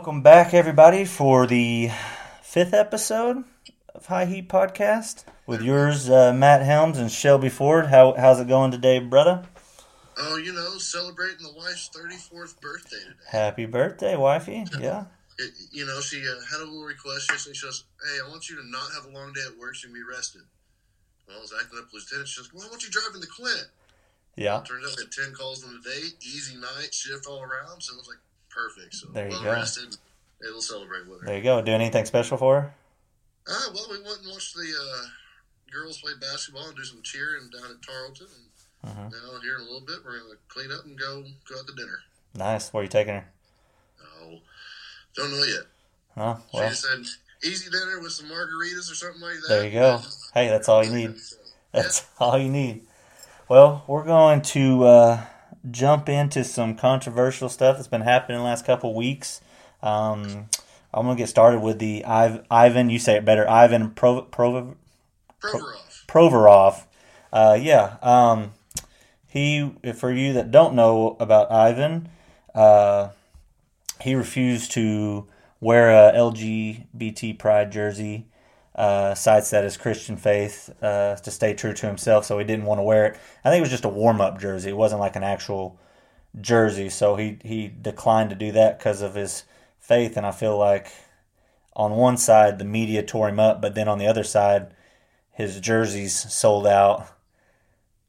Welcome back, everybody, for the fifth episode of High Heat Podcast with yours, uh, Matt Helms and Shelby Ford. How, how's it going today, brother? Oh, you know, celebrating the wife's 34th birthday today. Happy birthday, wifey. Yeah. It, you know, she uh, had a little request yesterday. She goes, Hey, I want you to not have a long day at work so you can be rested. Well, I was acting up lieutenant. She goes, Well, why don't you drive into Clint? Yeah. Turns out we had 10 calls on the day, easy night, shift all around. So it was like perfect. So There you well go. rested. We'll celebrate with her. There you go. Do anything special for her? Ah, well, we went and watched the uh, girls play basketball and do some cheering down at Tarleton. And Mhm. now, here in a little bit, we're going to clean up and go go out to dinner. Nice. Where are you taking her? Oh, don't know yet. She well, just said easy dinner with some margaritas or something like that. there you go. Hey, that's all you need. That's all you need. Well, we're going to uh, jump into some controversial stuff that's been happening the last couple weeks. Um, I'm going to get started with the Iv- Ivan, you say it better, Ivan Pro- Pro- Provorov. Provorov. Uh, yeah. Um, he, for you that don't know about Ivan, uh, he refused to wear a LGBT pride jersey. Uh, cites that as Christian faith uh, to stay true to himself, so he didn't want to wear it. I think it was just a warm up jersey. It wasn't like an actual jersey, so he he declined to do that because of his faith. And I feel like on one side the media tore him up, but then on the other side his jerseys sold out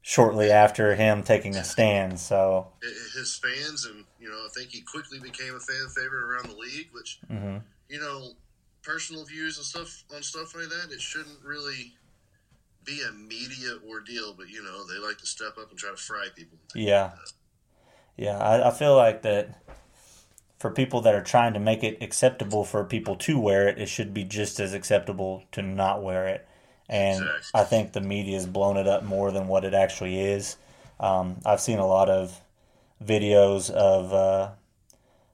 shortly after him taking a stand. So His fans, and you know, I think he quickly became a fan favorite around the league. Which mhm. you know, personal views and stuff on stuff like that, it shouldn't really be a media ordeal. But you know, they like to step up and try to fry people. yeah, yeah, I, I feel like that for people that are trying to make it acceptable for people to wear it, it should be just as acceptable to not wear it. And Exactly. I think the media has blown it up more than what it actually is. Um, I've seen a lot of videos of uh,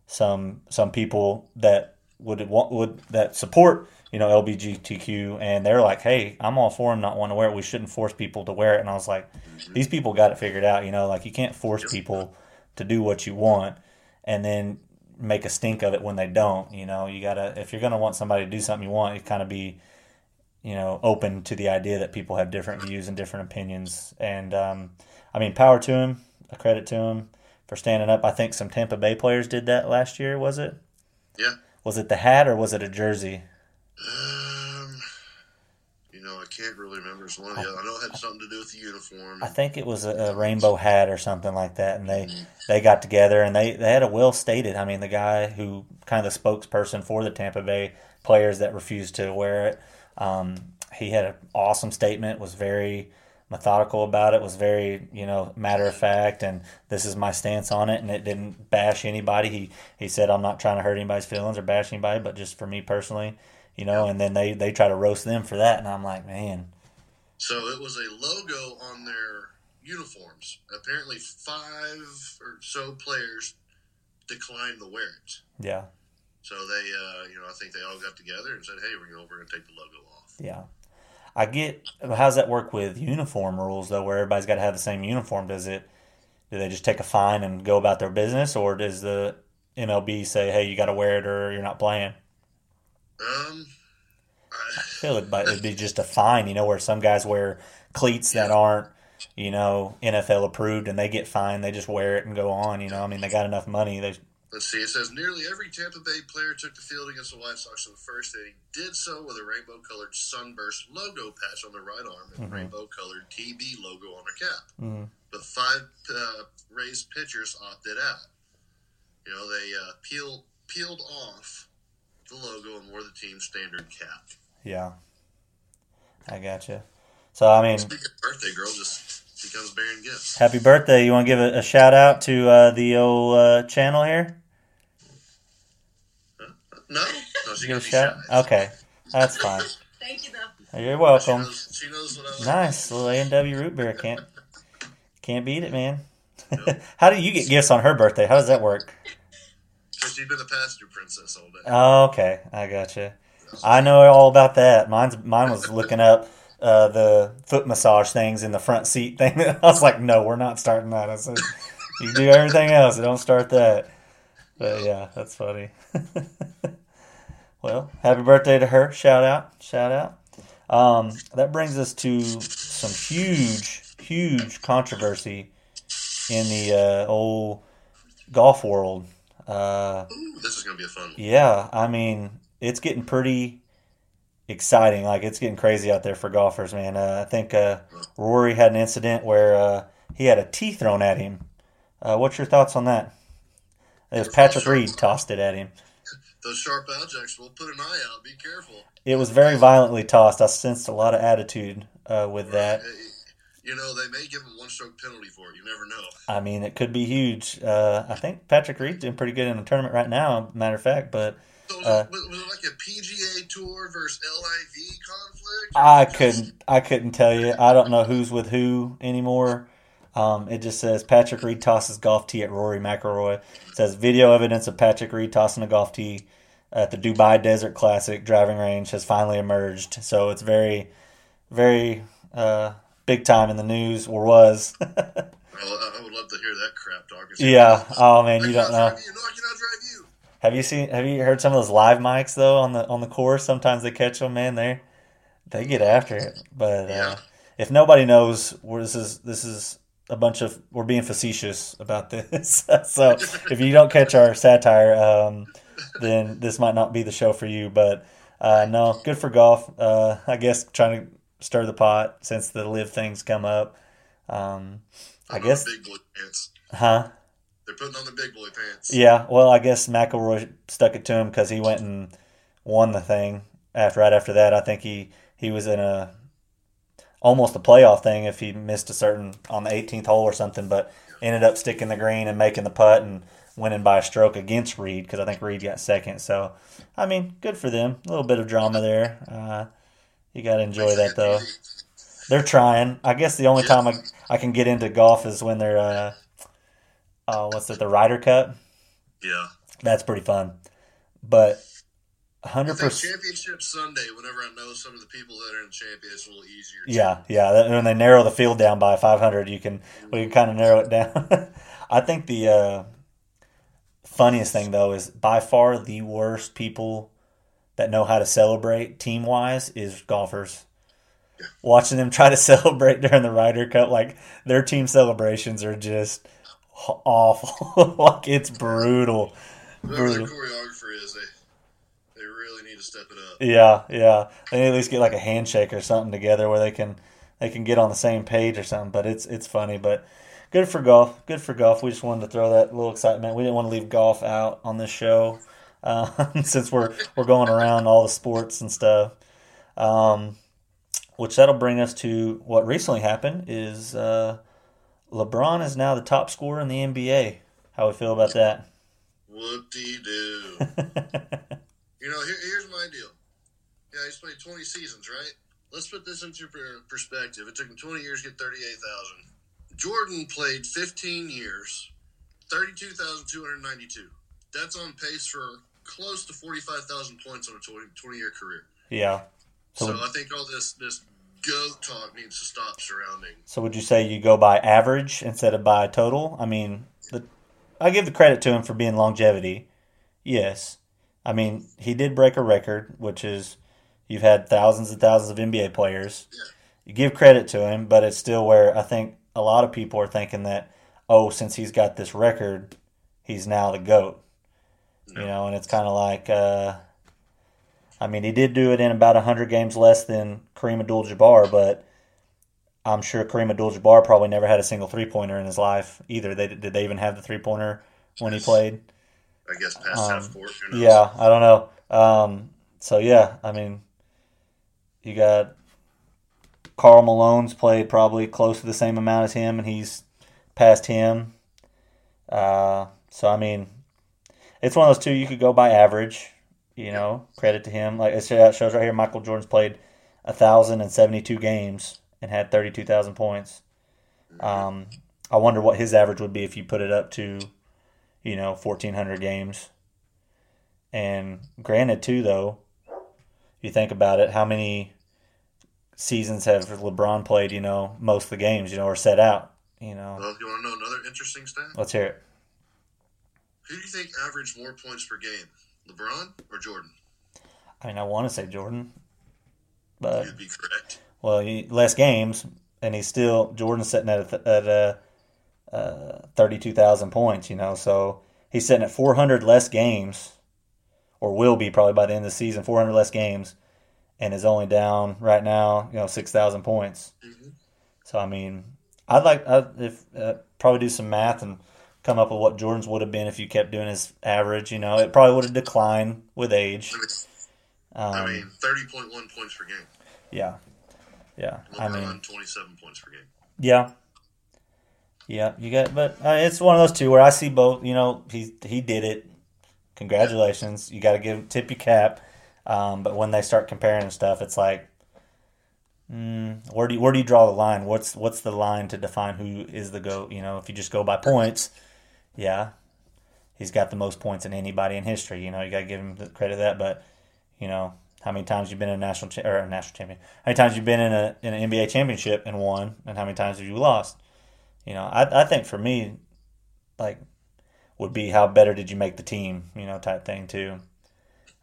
some some people that would want would that support you know LGBTQ and they're like, hey, I'm all for them not wanting to wear it. We shouldn't force people to wear it. And I was like, these people got it figured out. You know, like you can't force people to do what you want and then make a stink of it when they don't. You know, you gotta if you're gonna want somebody to do something you want, you kind of be you know open to the idea that people have different views and different opinions. And um, I mean, power to him, a credit to him for standing up. I think some Tampa Bay players did that last year. Was it? Yeah. Was it the hat or was it a jersey? Um, you know, I can't really remember. It's one of the other. I know it had something to do with the uniform. I think it was a, a rainbow hat or something like that, and they they got together and they, they had a well stated. I mean, the guy who kind of the spokesperson for the Tampa Bay players that refused to wear it, um, he had an awesome statement. Was very methodical about it. Was very you know matter of fact, and this is my stance on it. And it didn't bash anybody. He he said, I'm not trying to hurt anybody's feelings or bash anybody, but just for me personally, you know. And then they they try to roast them for that, and I'm like, man. So it was a logo on their uniforms. Apparently, five or so players declined to wear it. Yeah, So they, uh, you know, I think they all got together and said, "Hey, we're going to take the logo off." Yeah. I get how's that work with uniform rules though, where everybody's got to have the same uniform? Does it? Do they just take a fine and go about their business, or does the MLB say, "Hey, you got to wear it, or you're not playing"? Um, I feel it, but it'd be just a fine, you know, where some guys wear cleats that aren't, you know, NFL approved, and they get fined. They just wear it and go on. You know, I mean, they got enough money. They, let's see. It says nearly every Tampa Bay player took the field against the White Sox in the first inning. Did so with a rainbow-colored sunburst logo patch on their right arm and Mhm. rainbow-colored TB logo on their cap. mm, But five uh, Rays pitchers opted out. You know, they uh, peeled peeled off the logo and wore the team standard cap. yeah, I gotcha. So I mean, Speaking of birthday girl, just becomes bearing gifts. happy birthday! You want to give a, a shout out to uh, the old uh, channel here? No, no, she Give a gives me shout. shout. Okay, that's fine. Thank you, though. You're She welcome. knows, she knows what I like. Nice little A and W root beer. Can't can't beat it, man. How do you get gifts on her birthday? How does that work? Because she's been a passenger princess all day. Oh, okay, I gotcha. I know all about that. Mine's mine was looking up uh, the foot massage things in the front seat thing. I was like, no, we're not starting that. I said, you do everything else, don't start that. But yeah, that's funny. Well, happy birthday to her. Shout out. Shout out. Um, that brings us to some huge, huge controversy in the uh, old golf world. Uh, Ooh, this is gonna be a fun one. yeah, I mean, it's getting pretty exciting. Like, it's getting crazy out there for golfers, man. Uh, I think uh, Rory had an incident where uh, he had a tee thrown at him. Uh, what's your thoughts on that? It was Patrick Reed tossed it at him. Those sharp objects will put an eye out. Be careful. It was very violently tossed. I sensed a lot of attitude uh, with that. Uh, You know, they may give him one stroke penalty for it. You never know. I mean, it could be huge. Uh, I think Patrick Reed's doing pretty good in the tournament right now, matter of fact, but So was, Uh, it, was it like a PGA Tour versus LIV conflict? I couldn't I couldn't tell you. I don't know who's with who anymore. Um, it just says Patrick Reed tosses golf tee at Rory McIlroy. It says video evidence of Patrick Reed tossing a golf tee at the Dubai Desert Classic driving range has finally emerged. So it's very, very uh, big time in the news, or was. I, I would love to hear that crap talk. yeah. Oh man, you don't know. you. No, I cannot drive you. Have you seen? Have you heard some of those live mics though on the on the course? Sometimes they catch them, man. They they get after it. But uh, Yeah. if nobody knows, we're, this is this is a bunch of we're being facetious about this. so if you don't catch our satire, um, then this might not be the show for you. But uh, no, good for golf. Uh, I guess trying to stir the pot since the live things come up. Um, I guess, big boy pants. huh? They're putting on the big boy pants. Yeah, well, I guess McIlroy stuck it to him because he went and won the thing. After right after that, I think he he was in a almost a playoff thing if he missed a certain on the 18th hole or something, but ended up sticking the green and making the putt and winning by a stroke against Reed because I think Reed got second. So, I mean, good for them. A little bit of drama there. Uh, you got to enjoy that though. They're trying. I guess the only time I, I can get into golf is when they're uh, uh what's it the Ryder Cup. Yeah. That's pretty fun. But hundred percent. Championship Sunday, whenever I know some of the people that are in the champion, it's a little easier. Yeah, yeah. that- When they narrow the field down by five hundred, you can we can kind of narrow it down. I think the uh, funniest thing though is by far the worst people that know how to celebrate team wise is golfers. Watching them try to celebrate during the Ryder Cup, like their team celebrations are just awful. like it's brutal. Brutal. choreographer is, they they really need to step it up. Yeah, yeah. They at least get like a handshake or something together where they can they can get on the same page or something. But it's it's funny. But good for golf. Good for golf. We just wanted to throw that little excitement. We didn't want to leave golf out on this show uh, since we're we're going around all the sports and stuff. Um, which that'll bring us to what recently happened is uh, LeBron is now the top scorer in the NBA. How we feel about that? What do you doo. You know, here, here's my deal. Yeah, he's played 20 seasons, right? Let's put this into perspective. It took him 20 years to get 38,000. Jordan played 15 years, 32,292. That's on pace for close to 45,000 points on a 20, 20 year career. yeah. So, So, I think all this this goat talk needs to stop surrounding. So would you say you go by average instead of by total? I mean, the I give the credit to him for being longevity. Yes. I mean, he did break a record, which is you've had thousands and thousands of NBA players. You give credit to him, but it's still where I think a lot of people are thinking that, oh, since he's got this record, he's now the GOAT. You know, and it's kind of like, uh, I mean, he did do it in about 100 games less than Kareem Abdul Jabbar, but I'm sure Kareem Abdul-Jabbar probably never had a single three-pointer in his life either. They did they even have the three-pointer when he played? I guess past Um, half court. Who knows? Yeah, I don't know. Um, so yeah, I mean, you got Karl Malone's played probably close to the same amount as him, and he's past him. Uh, so I mean, it's one of those two you could go by average. You know, credit to him. Like it shows right here, Michael Jordan's played thousand and seventy-two games and had thirty-two thousand points. Um, I wonder what his average would be if you put it up to, you know, fourteen hundred games. And granted, too, though, if you think about it, how many seasons have LeBron played? You know, most of the games, you know, or set out. You know, Well, you want to know another interesting stat? let's hear it. Who do you think averaged more points per game, LeBron or Jordan? I mean, I want to say Jordan, but You'd be correct. well, he, less games, and he's still Jordan's sitting at a, at a, uh, thirty-two thousand points. You know, so he's sitting at four hundred less games, or will be probably by the end of the season, four hundred less games, and is only down right now, you know, six thousand points. Mhm. So I mean, I'd like I'd, if uh, probably do some math and come up with what Jordan's would have been if you kept doing his average. You know, it probably would have declined with age. Um, I mean, thirty point one points per game. yeah, yeah. I mean, twenty seven points per game. yeah, yeah. You got, but uh, it's one of those two where I see both. You know, he he did it. Congratulations. You got to give tip your cap. Um, but when they start comparing and stuff, it's like, mm, where do you, where do you draw the line? What's what's the line to define who is the goat? You know, if you just go by points, yeah, he's got the most points in anybody in history. You know, you got to give him the credit of that. But you know, how many times you've been in a national cha- or a national champion? How many times you've been in a in an NBA championship and won, and how many times have you lost? You know, I I think for me, like, would be how better did you make the team? You know, type thing too.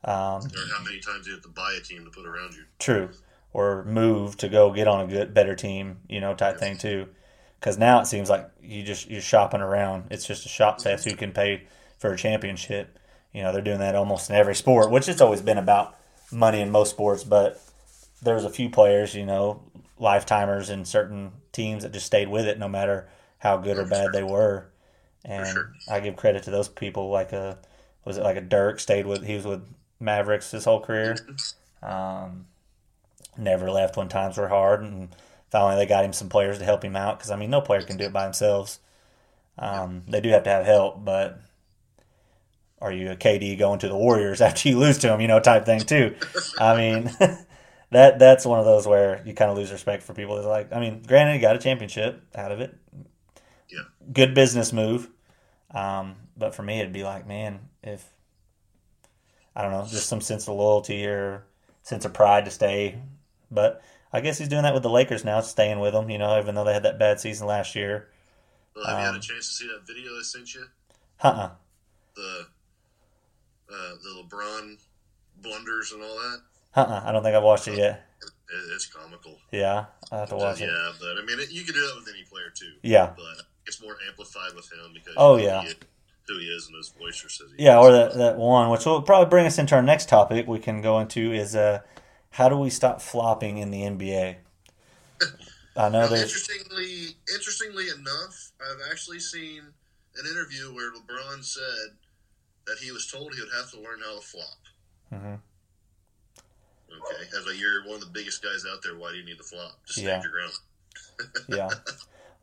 Um, Or how many times you have to buy a team to put around you. True. Or move to go get on a good, better team, you know, type thing too. Because now it seems like you just you're shopping around. It's just a shop fest who can pay for a championship. You know, they're doing that almost in every sport, which it's always been about money in most sports. But there's a few players, you know, lifetimers in certain teams that just stayed with it no matter how good or bad they were. And sure. I give credit to those people. Like a was it like a Dirk stayed with he was with Mavericks his whole career. Um, never left when times were hard, and finally they got him some players to help him out. Because I mean, no player can do it by themselves. Um, they do have to have help, but are you a KD going to the Warriors after you lose to them? You know, type thing too. I mean, that that's one of those where you kind of lose respect for people. It's like, I mean, granted, he got a championship out of it. Yeah. Good business move. Um, but for me, it'd be like, man, if I don't know, just some sense of loyalty or sense of pride to stay. But I guess he's doing that with the Lakers now, staying with them. You know, even though they had that bad season last year. Well, have you had Um, a chance to see that video I sent you? Uh uh The uh, the LeBron blunders and all that. Uh uh I don't think I've watched it yet. It, it's comical. Yeah, I have to watch it. yeah, but I mean, it, you can do that with any player too. Yeah. but it's more amplified with him because Oh, yeah. who he, who he is and his boisterous as he Yeah, is. or that, that one, which will probably bring us into our next topic we can go into is uh, how do we stop flopping in the NBA? I know Now, interestingly, interestingly enough, I've actually seen an interview where LeBron said that he was told he would have to learn how to flop. Mhm. Okay, as like you're one of the biggest guys out there, why do you need to flop? Just Yeah. your ground. yeah.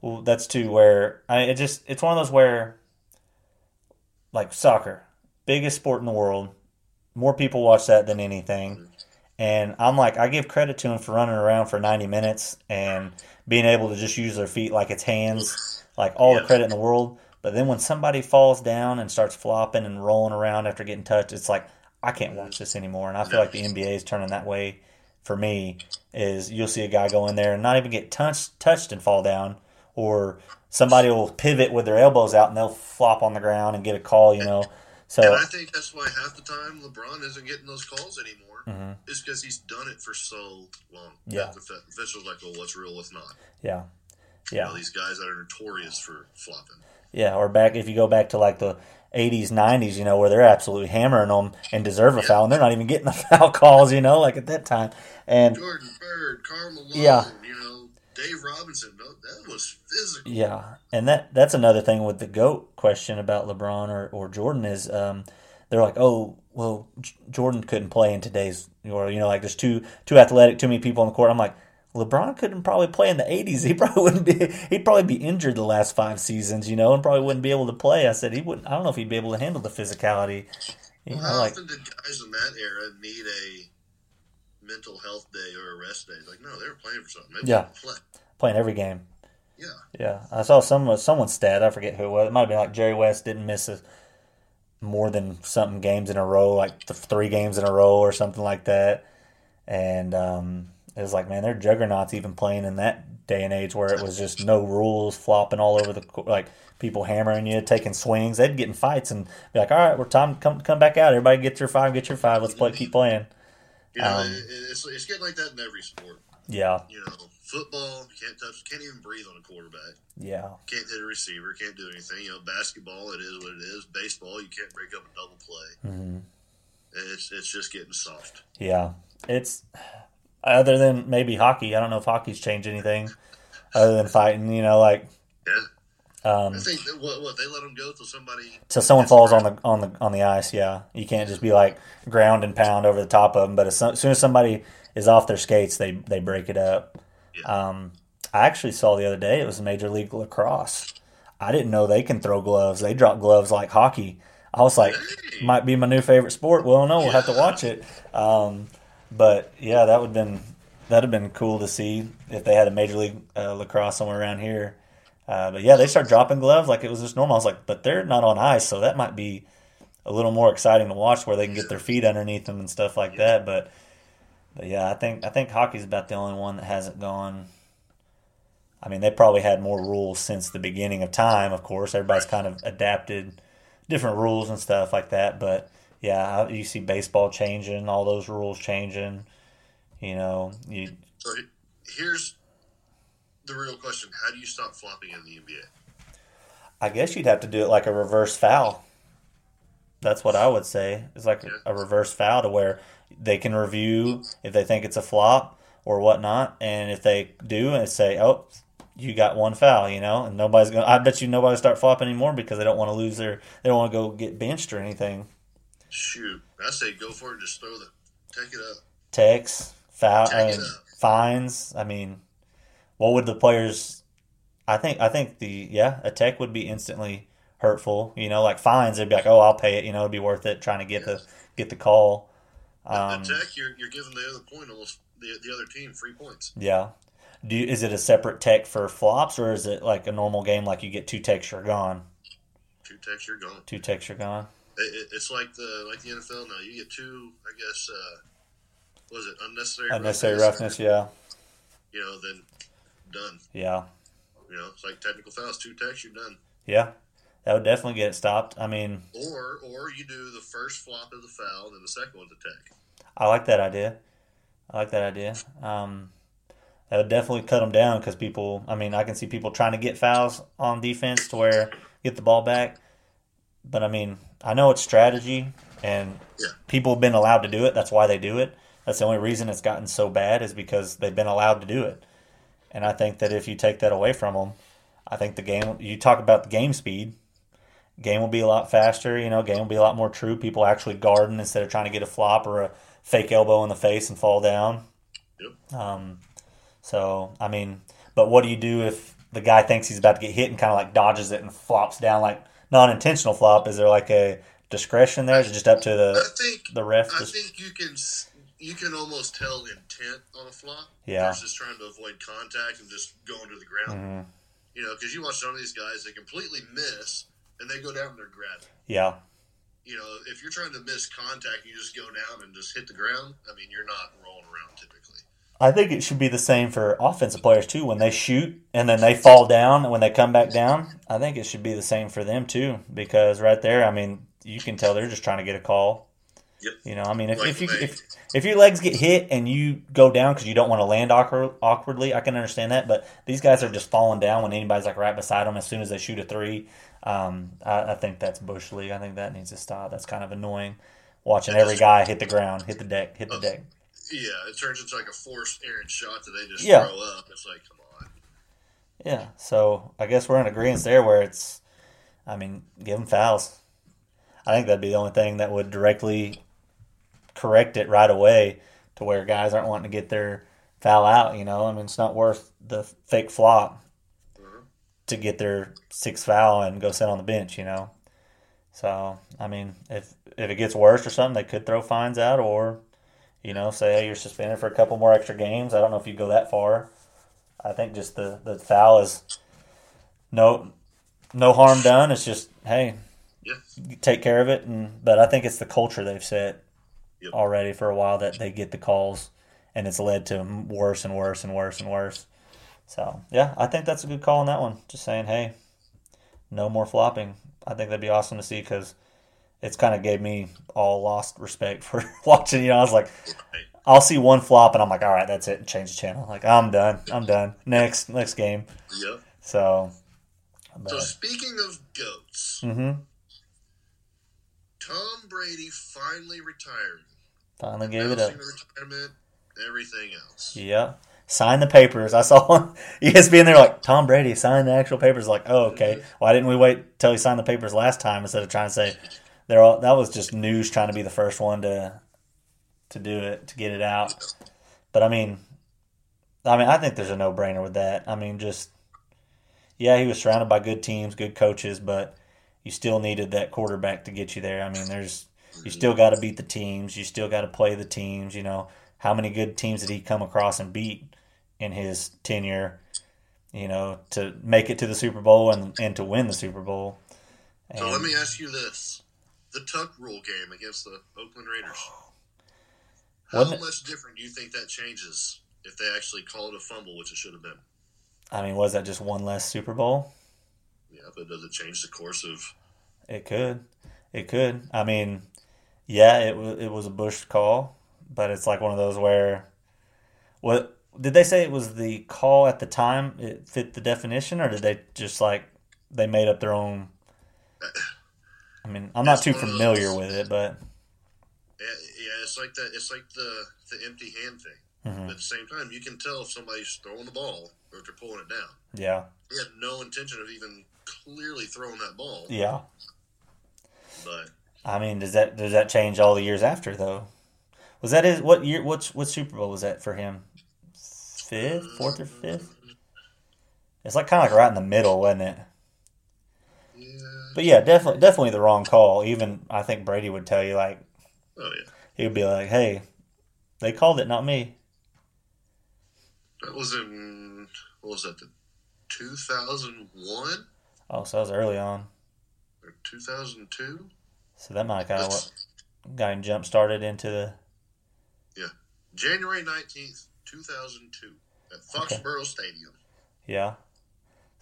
Well, that's too where I it just it's one of those where like soccer, biggest sport in the world, more people watch that than anything. Mm-hmm. And I'm like, I give credit to them for running around for 90 minutes and being able to just use their feet like it's hands, like all the credit in the world. But then when somebody falls down and starts flopping and rolling around after getting touched, it's like I can't watch this anymore. And I feel like the NBA is turning that way for me. Is you'll see a guy go in there and not even get touched, touched and fall down, or somebody will pivot with their elbows out and they'll flop on the ground and get a call. You know, so And I think that's why half the time LeBron isn't getting those calls anymore. Mhm. Is because he's done it for so long. Yeah. The officials like, oh, what's real, what's not. yeah, You yeah. know, these guys that are notorious for flopping. Yeah, or back if you go back to like the 80s, 90s, you know, where they're absolutely hammering them and deserve a foul, and they're not even getting the foul calls, you know, like at that time. And Jordan Bird, Karl Malone, Yeah. you know, Dave Robinson. That was physical. yeah, and that that's another thing with the goat question about LeBron or, or Jordan is um, they're like, oh, well, J- Jordan couldn't play in today's, or you know, like there's too too athletic, too many people on the court. I'm like. LeBron couldn't probably play in the '80s. He probably wouldn't be. He'd probably be injured the last five seasons, you know, and probably wouldn't be able to play. I said he wouldn't. I don't know if he'd be able to handle the physicality. You Well, know, how like often did guys in that era need a mental health day or a rest day? Like, no, they were playing for something. They Yeah. play. playing every game. Yeah. Yeah, I saw some someone's stat. I forget who it was. It might have been like Jerry West didn't miss a, more than something games in a row, like th- three games in a row or something like that. And um, it was like, man, they're juggernauts even playing in that day and age where it was just no rules, flopping all over the like people hammering you, taking swings. They'd get in fights and be like, "All right, we're time to come come back out. Everybody get your five, get your five. Let's play, keep playing." You know, um, it's it's getting like that in every sport. Yeah. You know, football, you can't touch, can't even breathe on a quarterback. Yeah. Can't hit a receiver, can't do anything. You know, basketball, it is what it is. Baseball, you can't break up a double play. Mm-hmm. It's it's just getting soft. Yeah, it's other than maybe hockey. I don't know if hockey's changed anything other than fighting. You know, like yeah. Um, I think what, what they let them go till somebody till someone falls on the on the on the ice. Yeah, you can't just be like ground and pound over the top of them. But as soon as somebody is off their skates, they they break it up. Yeah. Um, I actually saw the other day it was Major League Lacrosse. I didn't know they can throw gloves. They drop gloves like hockey. I was like, might be my new favorite sport. Well, no, we'll have to watch it. Um, but yeah, that would have been that'd have been cool to see if they had a Major League uh, Lacrosse somewhere around here. Uh, but yeah, they start dropping gloves like it was just normal. I was like, but they're not on ice, so that might be a little more exciting to watch where they can get their feet underneath them and stuff like that. But but yeah, I think I think hockey's about the only one that hasn't gone. I mean, they probably had more rules since the beginning of time. Of course, everybody's kind of adapted different rules and stuff like that. But yeah, you see baseball changing, all those rules changing. You know, you. So here's the real question: How do you stop flopping in the NBA? I guess you'd have to do it like a reverse foul. That's what I would say. It's like yeah. a reverse foul to where they can review if they think it's a flop or whatnot, and if they do and say, "Oh, you got one foul," you know, and nobody's gonna. I bet you nobody start flopping anymore because they don't want to lose their. They don't want to go get benched or anything. Shoot, I say go for it. Just throw the take it up. Takes foul and fines. I mean, what would the players? I think I think the yeah a tech would be instantly hurtful. You know, like fines, they'd be like, oh, I'll pay it. You know, it'd be worth it trying to get yes. the get the call. Um, tech, you're, you're giving the other point almost the, the other team free points. Yeah. Do you, is it a separate tech for flops or is it like a normal game like you get two techs you're gone? Two techs you're gone. Two techs you're gone. It, it's like the like the NFL now. You get two, I guess. Uh, was it unnecessary? Unnecessary roughness, roughness yeah. You know, then done. Yeah. You know, it's like technical fouls. Two techs, you're done. Yeah that would definitely get it stopped. I mean, or or you do the first flop of the foul, and then the second one's a tech. I like that idea. I like that idea. Um, that would definitely cut them down because people. I mean, I can see people trying to get fouls on defense to where get the ball back. But I mean, I know it's strategy, and yeah. people have been allowed to do it. That's why they do it. That's the only reason it's gotten so bad is because they've been allowed to do it. And I think that if you take that away from them, I think the game. You talk about the game speed game will be a lot faster. You know, game will be a lot more true. People actually garden instead of trying to get a flop or a fake elbow in the face and fall down. Yep. Um, so I mean, but what do you do if the guy thinks he's about to get hit and kind of like dodges it and flops down like non-intentional flop? Is there like a discretion there? Is it just up to the I think, the ref? I think you can you can almost tell intent on a flop yeah. versus trying to avoid contact and just going to the ground. Mm-hmm. You know, because you watch some of these guys, they completely miss and they go down and they're grabbing. Yeah. You know, if you're trying to miss contact, you just go down and just hit the ground. I mean, you're not rolling around typically. I think it should be the same for offensive players too. When they shoot and then they fall down, and when they come back down, I think it should be the same for them too. Because right there, I mean, you can tell they're just trying to get a call. Yep. You know, I mean, if, if you if, if your legs get hit and you go down because you don't want to land awkward, awkwardly, I can understand that. But these guys are just falling down when anybody's like right beside them as soon as they shoot a three. Um, I, I, think that's bush league. I think that needs to stop. That's kind of annoying. Watching every guy hit the ground, hit the deck, hit the deck. Yeah, it turns into like a forced errant shot that they just yeah. throw up. It's like, come on. Yeah, so I guess we're in agreement there where it's, I mean, give them fouls. I think that'd be the only thing that would directly correct it right away to where guys aren't wanting to get their foul out. You know, I mean, it's not worth the fake flop mm-hmm. to get their sixth foul and go sit on the bench, you know. So I mean, if if it gets worse or something, they could throw fines out, or you know, say hey, you're suspended for a couple more extra games. I don't know if you go that far. I think just the the foul is no no harm done. It's just hey, take care of it. And but I think it's the culture they've set yep. already for a while that they get the calls, and it's led to worse and worse and worse and worse. So yeah, I think that's a good call on that one. Just saying, hey, no more flopping. I think that'd be awesome to see because it's kind of gave me all lost respect for watching. You know, I was like, I'll see one flop and I'm like, all right, that's it, and change the channel. Like I'm done. I'm done. Next, next game. Yep. So, So speaking of goats, mm-hmm. Tom Brady finally retired. finally gave it up. Retirement, everything else. Yeah. Sign the papers. I saw one ESPN. They're like Tom Brady signed the actual papers. Like, oh, okay. Why didn't we wait till he signed the papers last time instead of trying to say they're all? That was just news trying to be the first one to to do it to get it out. But I mean, I mean, I think there's a no brainer with that. I mean, just yeah, he was surrounded by good teams, good coaches, but you still needed that quarterback to get you there. I mean, there's you still got to beat the teams. You still got to play the teams. You know, how many good teams did he come across and beat in his tenure? You know, to make it to the Super Bowl and and to win the Super Bowl. So let me ask you this: the Tuck Rule game against the Oakland Raiders. How Wasn't it- much different do you think that changes if they actually call it a fumble, which it should have been? I mean, was that just one less Super Bowl? Yeah, but does it change the course of? It could, it could. I mean, yeah, it was it was a Bush call, but it's like one of those where, what did they say it was the call at the time? It fit the definition, or did they just like they made up their own? Uh, I mean, I'm not too familiar those- with it, but Yeah, it's like that. It's like the the empty hand thing. Mhm. But at the same time, you can tell if somebody's throwing the ball or if they're pulling it down. yeah, He had no intention of even clearly throwing that ball, yeah. but I mean, does that does that change all the years after though? Was that his what year? What what Super Bowl was that for him? Fifth, fourth, or fifth? It's like kind of like right in the middle, wasn't it? But yeah, definitely, definitely the wrong call. Even I think Brady would tell you, like oh yeah, he would be like, "Hey, they called it, not me." that was in what was that? The two thousand one? Oh, so that was early on. two thousand two? So that might kind of what got him jump started into the. Yeah, January nineteenth, two thousand two, at Foxborough Stadium. Yeah.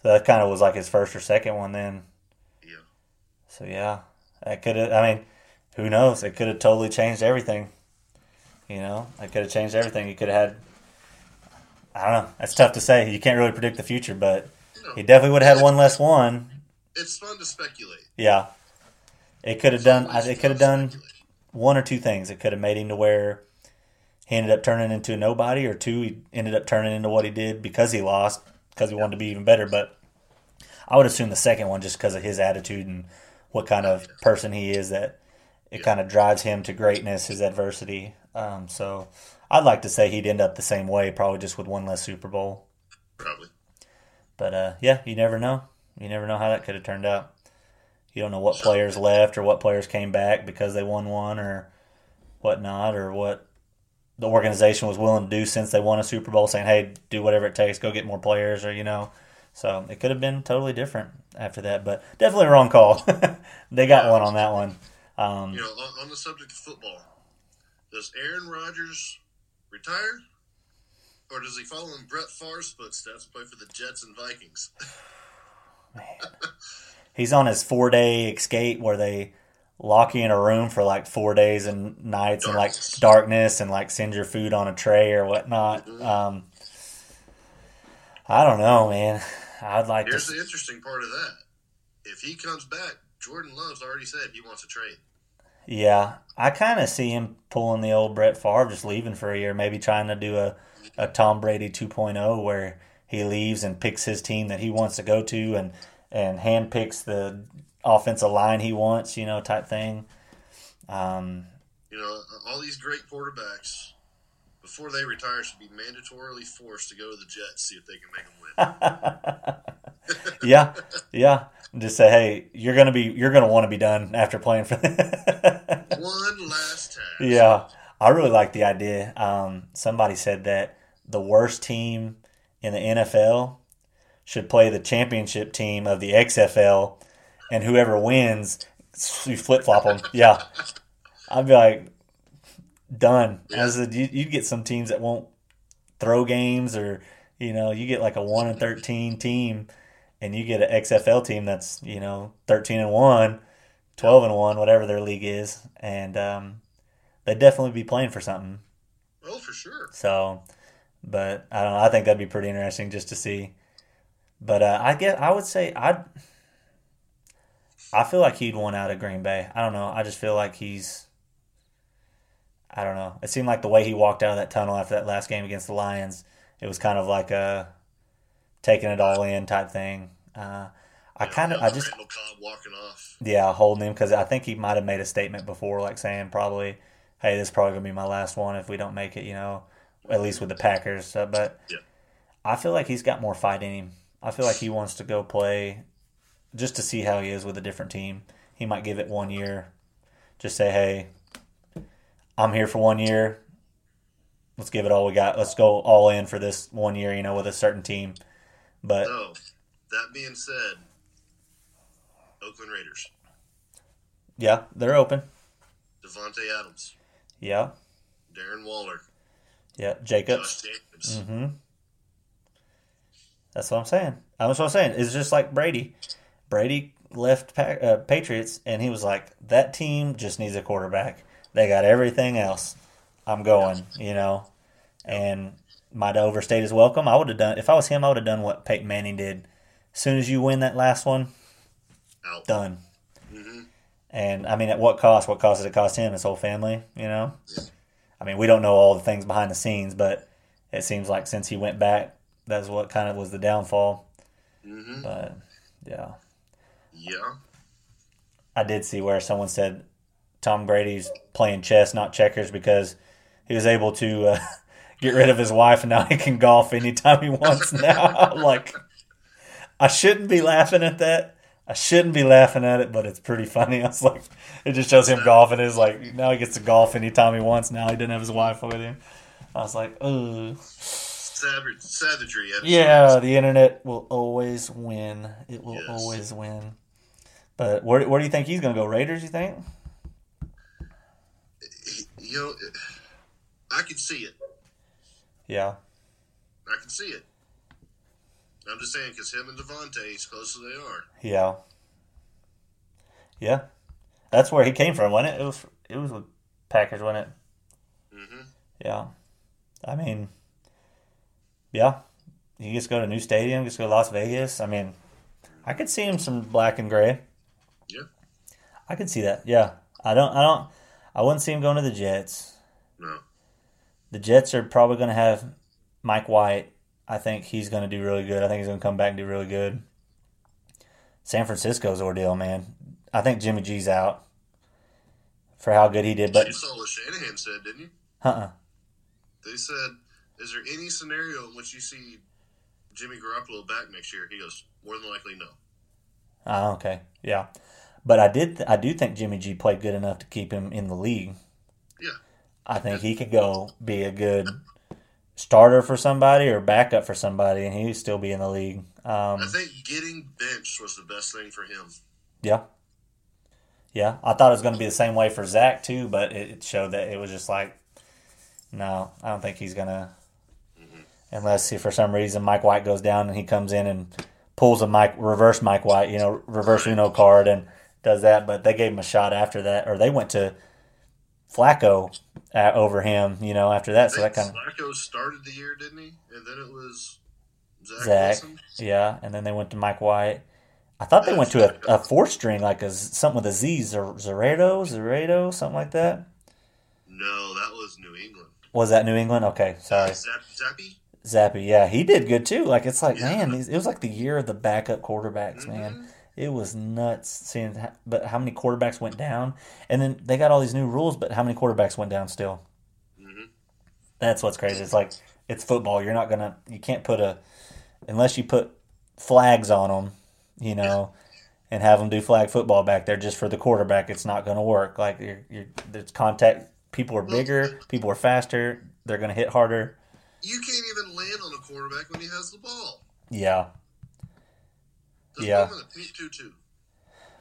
So that kind of was like his first or second one then. So yeah, that could have. I mean, who knows? It could have totally changed everything. You know, it could have changed everything. You could have had. I don't know. That's tough to say. You can't really predict the future, but you know, he definitely would have had one less one. it's fun to speculate. Yeah. It could have done. It could have done one or two things. It could have made him to where he ended up turning into a nobody, or two, he ended up turning into what he did because he lost, because he wanted to be even better. But I would assume the second one, just because of his attitude and what kind of person he is, that it kind of drives him to greatness, his adversity. Um, so I'd like to say he'd end up the same way, probably just with one less Super Bowl. Probably. But uh, yeah, you never know. You never know how that could have turned out. You don't know what players left or what players came back because they won one or whatnot, or what the organization was willing to do since they won a Super Bowl, saying, "Hey, do whatever it takes, go get more players," or you know. So it could have been totally different after that, but definitely a wrong call. they got one on that one. Um, You know, on, the subject of football, does Aaron Rodgers retire, or does he follow in Brett Favre's footsteps, play for the Jets and Vikings? he's on his four day escape where they lock you in a room for like four days and nights and like Darkness. darkness and like send your food on a tray or whatnot. Um, I don't know, man. I'd like Here's to. the interesting part of that: if he comes back, Jordan Love's already said he wants to trade. Yeah, I kind of see him pulling the old Brett Favre, just leaving for a year, maybe trying to do a, a Tom Brady 2.0 where he leaves and picks his team that he wants to go to and and handpicks the offensive line he wants, you know, type thing. Um, You know, all these great quarterbacks, before they retire, should be mandatorily forced to go to the Jets see if they can make them win. yeah, yeah. And just say, hey, you're gonna be, you're gonna want to be done after playing for. them. One last time. yeah, I really like the idea. Um, somebody said that the worst team in the NFL should play the championship team of the XFL, and whoever wins, you flip flop them. Yeah, I'd be like, done. As said, you, you'd get some teams that won't throw games or You know, you get like a one and thirteen team, and you get an XFL team that's you know thirteen and one, 12 and one, whatever their league is, and um, they'd definitely be playing for something. Oh, for sure. So, but I don't know. I think that'd be pretty interesting just to see. But uh, I get. I would say I. I feel like he'd want out of Green Bay. I don't know. I just feel like he's. I don't know. It seemed like the way he walked out of that tunnel after that last game against the Lions, it was kind of like a taking it all in type thing. Uh, I kind of, I just, walking off. yeah, holding him because I think he might have made a statement before, like saying probably, "Hey, this is probably gonna be my last one if we don't make it," you know, at least with the Packers. Uh, but Yeah. I feel like he's got more fight in him. I feel like he wants to go play just to see how he is with a different team. He might give it one year, just say, "Hey, I'm here for one year. Let's give it all we got. Let's go all in for this one year, you know, with a certain team." But So, that being said, Oakland Raiders, yeah, they're open. Davante Adams, Yeah, Darren Waller, yeah, Jacobs. Jacobs. hmm That's what I'm saying. That's what I'm saying. It's just like Brady. Brady left pa- uh, Patriots, and he was like, "That team just needs a quarterback. They got everything else. I'm going." You know, and might have overstayed his welcome. I would have done if I was him. I would have done what Peyton Manning did. As soon as you win that last one, Out. done. hmm And I mean, at what cost? What cost did it cost him? His whole family, you know. I mean, we don't know all the things behind the scenes, but it seems like since he went back, that's what kind of was the downfall. hmm But yeah, Yeah. I did see where someone said Tom Brady's playing chess, not checkers, because he was able to uh, get rid of his wife, and now he can golf anytime he wants. Now, I'm like, I shouldn't be laughing at that. I shouldn't be laughing at it, but it's pretty funny. I was like, it just shows him golfing. Is like now he gets to golf anytime he wants. Now he didn't have his wife with him. I was like, oh, Savage, savagery. yeah. The internet will always win. It will Yes. always win. But where, where do you think he's going to go? Raiders? You think? You know, I can see it. Yeah. I can see it. I'm just saying because him and Davante, as close as they are, Yeah. Yeah. That's where he came from, wasn't it? It was it was with Packers, wasn't it? hmm Yeah. I mean Yeah. He gets to go to a new stadium, gets to go to Las Vegas. I mean I could see him some black and gray. Yeah. I could see that. Yeah. I don't I don't I wouldn't see him going to the Jets. no, The Jets are probably gonna have Mike White. I think he's gonna do really good. I think he's gonna come back and do really good. San Francisco's ordeal, man. I think Jimmy G's out for how good he did, but you saw what Shanahan said, didn't you? uh-uh. They said, "Is there any scenario in which you see Jimmy Garoppolo back next year?" He goes, "More than likely, no." Ah, okay, yeah. But I did, I do think Jimmy G played good enough to keep him in the league. Yeah. I think he could go be a good starter for somebody or backup for somebody, and he'd still be in the league. Um, I think getting benched was the best thing for him. Yeah. Yeah. I thought it was going to be the same way for Zach, too, but it showed that it was just like, no, I don't think he's going to. Unless if for some reason Mike White goes down and he comes in and pulls a Mike reverse Mike White, you know, reverse Uno card and does that. But they gave him a shot after that, or they went to Flacco uh, over him, you know, after that. So that kind of Flacco started the year, didn't he? And then it was Zach, Zach, yeah, and then they went to Mike White. I thought they went to a, a four string, like a something with a Z, Zeredo, Zeredo, something like that. No, that was New England. Was that New England? Okay, sorry, Zap, Zappe. Zappe. Yeah, he did good too. Like it's like, Yeah. man, it was like the year of the backup quarterbacks, man. It was nuts seeing, ho- but how many quarterbacks went down, and then they got all these new rules, but how many quarterbacks went down still? Mhm. That's what's crazy. It's like it's football. You're not gonna, you can't put a, unless you put flags on them, you know, and have them do flag football back there just for the quarterback. It's not gonna work. Like you're, you're, there's contact. People are bigger. People are faster. They're gonna hit harder. You can't even land on a quarterback when he has the ball. Yeah. Just Yeah. put him in a Pete tutu.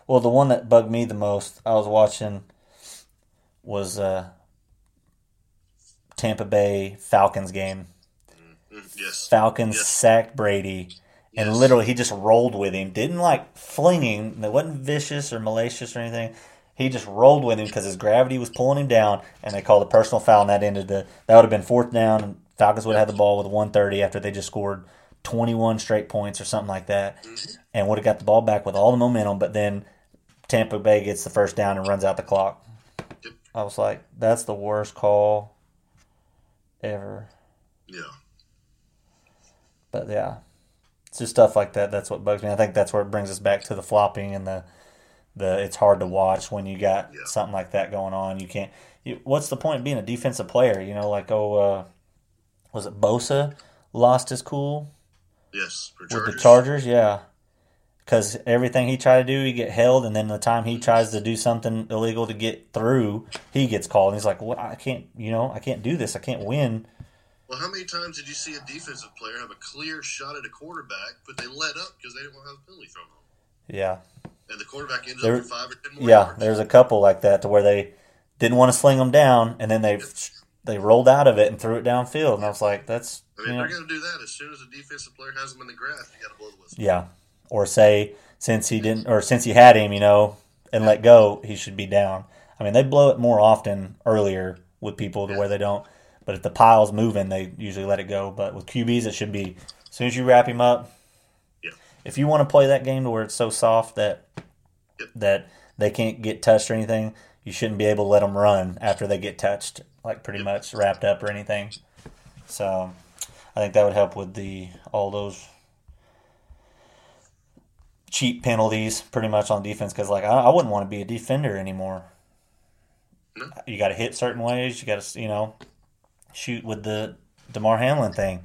Well, the one that bugged me the most, I was watching, was uh, Tampa Bay Falcons game, Mm, yes. Falcons Yes. sacked Brady, and Yes. literally he just rolled with him. Didn't like flinging. It wasn't vicious or malicious or anything. He just rolled with him because his gravity was pulling him down, and they called a personal foul, and that ended the. That would have been fourth down, and Falcons would have had the ball with 130 after they just scored 21 straight points or something like that, and would have got the ball back with all the momentum. But then Tampa Bay gets the first down and runs out the clock. Yep. I was like, that's the worst call ever. Yeah. But yeah, it's just stuff like that. That's what bugs me. I think that's where it brings us back to the flopping and the the. It's hard to watch when you got Yeah. something like that going on. You can't. You, what's the point of being a defensive player? You know, like oh, uh, was it Bosa lost his cool Yes. For with the Chargers? Yeah. Because everything he tried to do, he get held, and then the time he tries to do something illegal to get through, he gets called. And he's like, "What? I can't, you know, I can't do this. I can't win." Well, how many times did you see a defensive player have a clear shot at a quarterback, but they let up because they didn't want to have a penalty thrown on them? Yeah, And the quarterback ended There- up with five or ten more Yeah, yards. there's a couple like that to where they didn't want to sling them down, and then they they rolled out of it and threw it downfield, and I was like, that's I mean, you know, they're going to do that as soon as a defensive player has him in the grass. You got to blow the whistle. yeah. Or say since he didn't, or since he had him, you know, and let go, he should be down. I mean, they blow it more often earlier with people to where they don't. But if the pile's moving, they usually let it go. But with QBs, it should be as soon as you wrap him up. Yeah. If you want to play that game to where it's so soft that Yep. that they can't get touched or anything, you shouldn't be able to let them run after they get touched, like pretty Yep. much wrapped up or anything. So, I think that would help with the all those cheap penalties, pretty much on defense. Because like I, I wouldn't want to be a defender anymore. You got to hit certain ways. You got to you know shoot with the Damar Hamlin thing.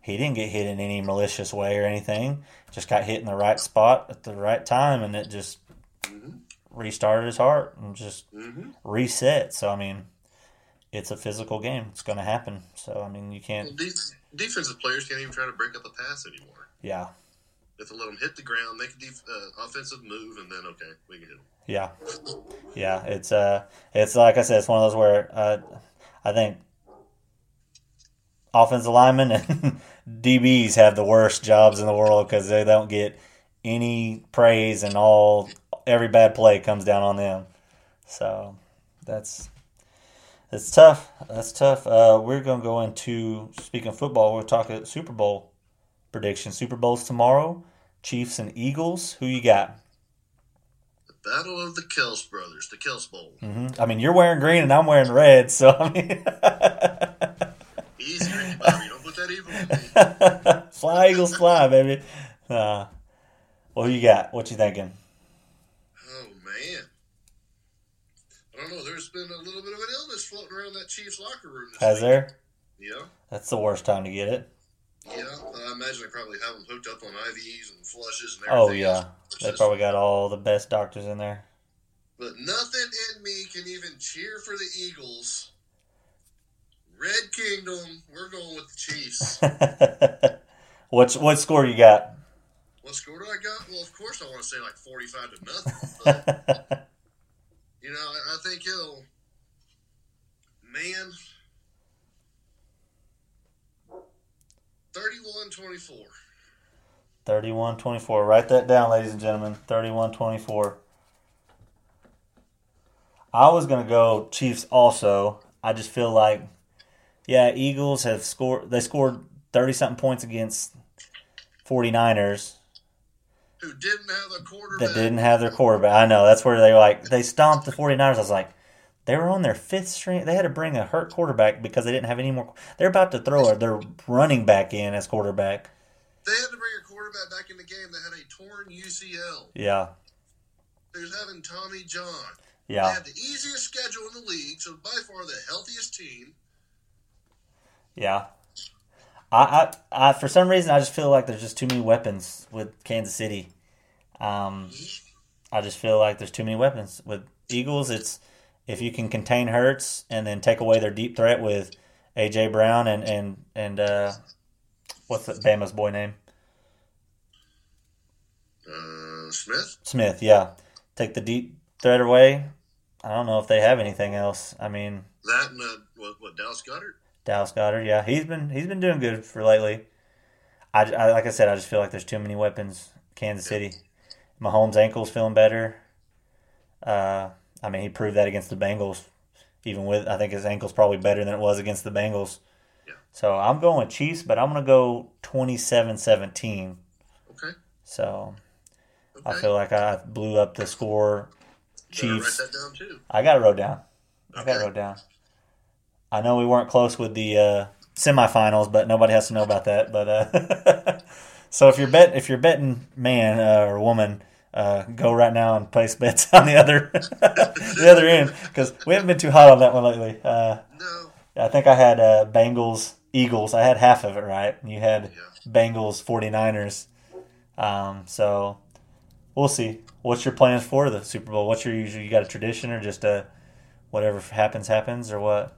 He didn't get hit in any malicious way or anything. Just got hit in the right spot at the right time, and it just Mhm. restarted his heart and just Mm-hmm. reset. So I mean, it's a physical game. It's going to happen. So I mean, you can't. de- defensive players can't even try to break up a pass anymore. Yeah, If They let them hit the ground, make a def- uh, offensive move, and then okay, we can hit them. yeah, yeah. It's uh, it's like I said, it's one of those where uh, I think offensive linemen and DBs have the worst jobs in the world because they don't get any praise and all every bad play comes down on them. So that's it's tough. That's tough. Uh, we're gonna go into speaking of football. We're talking Super Bowl prediction. Super Bowl's tomorrow. Chiefs and Eagles. Who you got? The Battle of the Kelce brothers, the Kelce Bowl. hmm I mean, you're wearing green and I'm wearing red, so I mean, Easy, Bobby. Don't put that evil in me. fly Eagles fly, baby. Uh, well, who you got? What you thinking? Oh man. I don't know. There's been a little bit of floating around that Chiefs locker room. This Has week. there? Yeah. That's the worst time to get it. Yeah. I imagine they probably have them hooked up on IVs and flushes and oh, everything. Oh yeah. They just- probably got all the best doctors in there. But nothing in me can even cheer for the Eagles. Red Kingdom, we're going with the Chiefs. What's what score you got? what score do I got? Well, of course I want to say like 45 to nothing. But, you know, I, I think it'll. Man. 31 24. 31-24. Write that down, ladies and gentlemen. 31-24. I was gonna go Chiefs also. I just feel like, yeah, Eagles have scored. They scored thirty something points against 49ers Who didn't have a quarterback. that didn't have their quarterback. I know that's where they like they stomped the 49ers. I was like, they were on their fifth string. They had to bring a hurt quarterback because they didn't have any more. They're about to throw their running back in as quarterback. They had to bring a quarterback back in the game that had a torn UCL. Yeah, Who's having Tommy John. Yeah. They had the easiest schedule in the league, so by far the healthiest team. yeah. I, I, I, for some reason, I just feel like there's just too many weapons with Kansas City. Um, I just feel like there's too many weapons with Eagles. It's if you can contain Hurts and then take away their deep threat with AJ Brown and and and uh, what's the Bama's boy name? Uh, Smith? Smith. Yeah, take the deep threat away. I don't know if they have anything else. I mean, That and uh, what, what, Dallas Goedert? Dallas Goedert, yeah, he's been he's been doing good for lately. I, I like I said, I just feel like there's too many weapons. Kansas City, Mahomes' ankle's feeling better. Uh, I mean, he proved that against the Bengals. Even with, I think his ankle's probably better than it was against the Bengals. Yeah. So I'm going with Chiefs, but I'm going to go 27-17. Okay. So Okay. I feel like I blew up the score. Chiefs. that down too. I got it wrote down. I got it wrote down. I know we weren't close with the uh, semifinals, but nobody has to know about that. But uh, so if you're bet if you're betting man uh, or woman, uh, go right now and place bets on the other the other end because we haven't been too hot on that one lately. Uh, No. I think I had uh, Bengals Eagles. I had half of it right. You had Yeah. Bengals 49ers. Um, so we'll see. What's your plans for the Super Bowl? What's your usual? You got a tradition or just a whatever happens happens or what?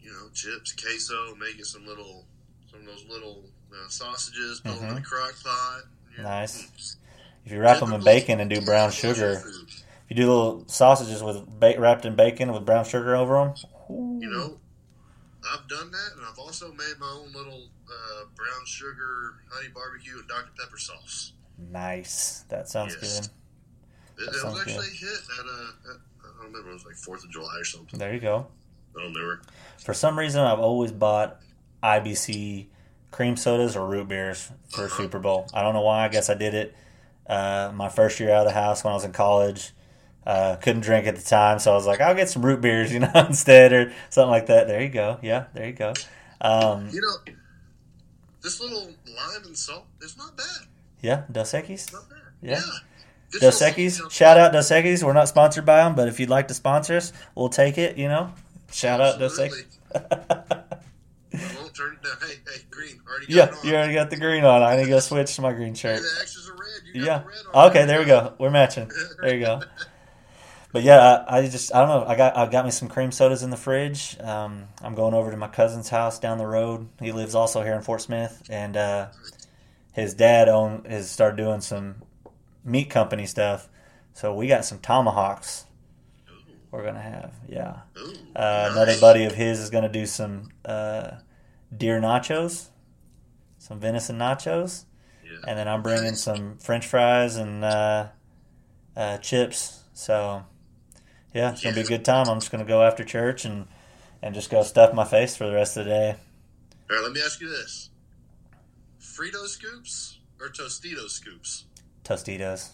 You know, chips, queso, making some little, some of those little uh, sausages, put them in the crock pot. Yeah. Nice. If you wrap them in bacon and do brown sugar, if you do little sausages with ba- wrapped in bacon with brown sugar over them. You know, I've done that, and I've also made my own little uh, brown sugar honey barbecue and Dr Pepper sauce. nice. That sounds Yes. good. It, That it was sounds actually a hit at a, at, I don't remember, it was like Fourth of July or something. There you go. I don't remember. For some reason, I've always bought IBC cream sodas or root beers for Uh-huh. Super Bowl. I don't know why. I guess I did it uh, my first year out of the house when I was in college. Uh, couldn't drink at the time, so I was like, I'll get some root beers, you know, instead or something like that. There you go. Yeah, there you go. Um, You know, this little lime and salt is not bad. yeah, Dos Equis. Not bad. Yeah. Good Dos Equis. Shout out Dos Equis. We're not sponsored by them, but if you'd like to sponsor us, we'll take it, you know. Shout out Dos Equis. Absolutely. I won't turn it down. Hey, hey, green. Already got Yeah, you already got the green on. I need to go switch to my green Hey, shirt. the X's are red. You Yeah. Okay, there we go. We're matching. There you go. But yeah, I, I just I don't know. I got I got me some cream sodas in the fridge. Um, I'm going over to my cousin's house down the road. He lives also here in Fort Smith, and uh, his dad own has started doing some meat company stuff. So we got some tomahawks. We're gonna have yeah. Ooh, Uh, Another buddy of his is gonna do some uh, deer nachos, some venison nachos. Yeah. and then I'm bringing some French fries and uh, uh, chips. So yeah, it's gonna be a good time. I'm just gonna go after church and and just go stuff my face for the rest of the day. All right, let me ask you this: Frito scoops or Tostito scoops? Tostitos.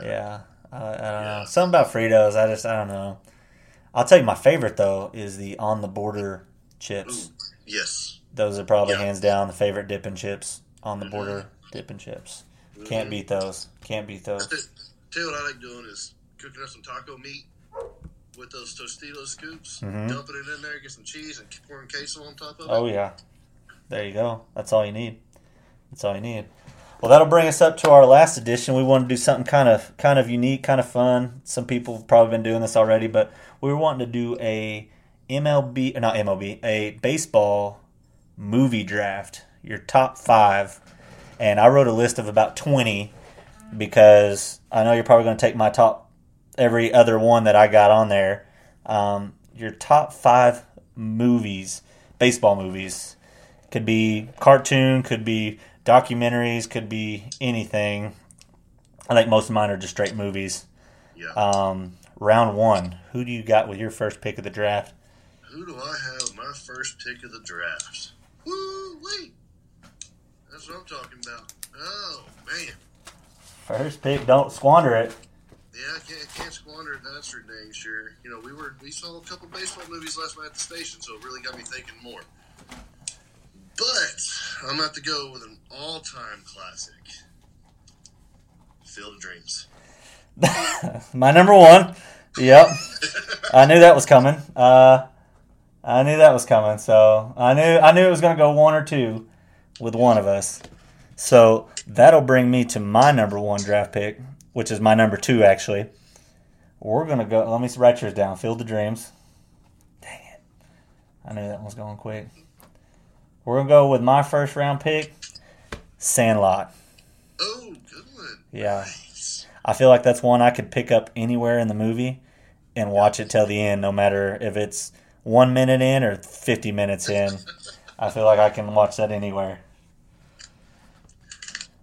Yeah. Yeah, I, I don't Yeah. know. Something about Fritos. I just I don't know. I'll tell you my favorite though is the on the border chips. Yes. Those are probably Yeah. hands down the favorite dipping chips. On the border dipping chips. Can't Mhm. beat those. Can't beat those. Tell you what I like doing is cooking up some taco meat with those Tostito scoops, Mhm. dumping it in there, get some cheese, and pouring queso on top of it. Oh yeah, there you go. That's all you need. That's all you need. Well, that'll bring us up to our last edition. We want to do something kind of kind of unique, kind of fun. Some people have probably been doing this already, but we were wanting to do a MLB, or not MLB, a baseball movie draft. Your top five, and I wrote a list of about twenty because I know you're probably going to take my top every other one that I got on there. Um, your top five movies, baseball movies, could be cartoon, could be documentaries, could be anything. I think most of mine are just straight movies. Yeah. Um, round one, who do you got with your first pick of the draft? Who do I have my first pick of the draft? Woo wait. That's what I'm talking about. Oh man. First pick, don't squander it. Yeah, I can't, can't squander it. that's for name, sure. You know, we were we saw a couple baseball movies last night at the station, so it really got me thinking more. But I'm gonna to go with an all time classic. Field of Dreams. My number one. Yep. I knew that was coming. Uh, I knew that was coming. So I knew I knew it was going to go one or two with one of us. So that'll bring me to my number one draft pick, which is my number two actually. We're gonna go. Let me write yours down. Field of Dreams. Dang it! I knew that one was going quick. We're gonna go with my first round pick, Sandlot. Oh, good one. Yeah. Nice. I feel like that's one I could pick up anywhere in the movie and watch it till the end, no matter if it's one minute in or 50 minutes in. I feel like I can watch that anywhere.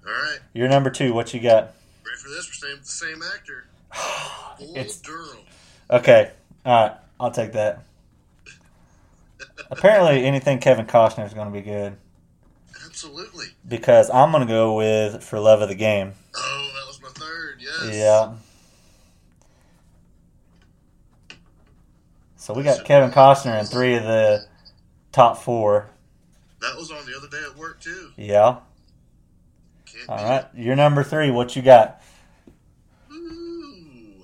All right, You're number two. What you got? ready for this? We're staying with the same actor. It's- Durham. Okay. All right. I'll take that. Apparently, anything Kevin Costner is going to be good Absolutely. because I'm going to go with For Love of the Game. Oh, that was my third. Yes. Yeah. So we got Kevin Costner in three of the top four. That was on the other day at work too. Yeah. All right. You're number three. What you got? Ooh.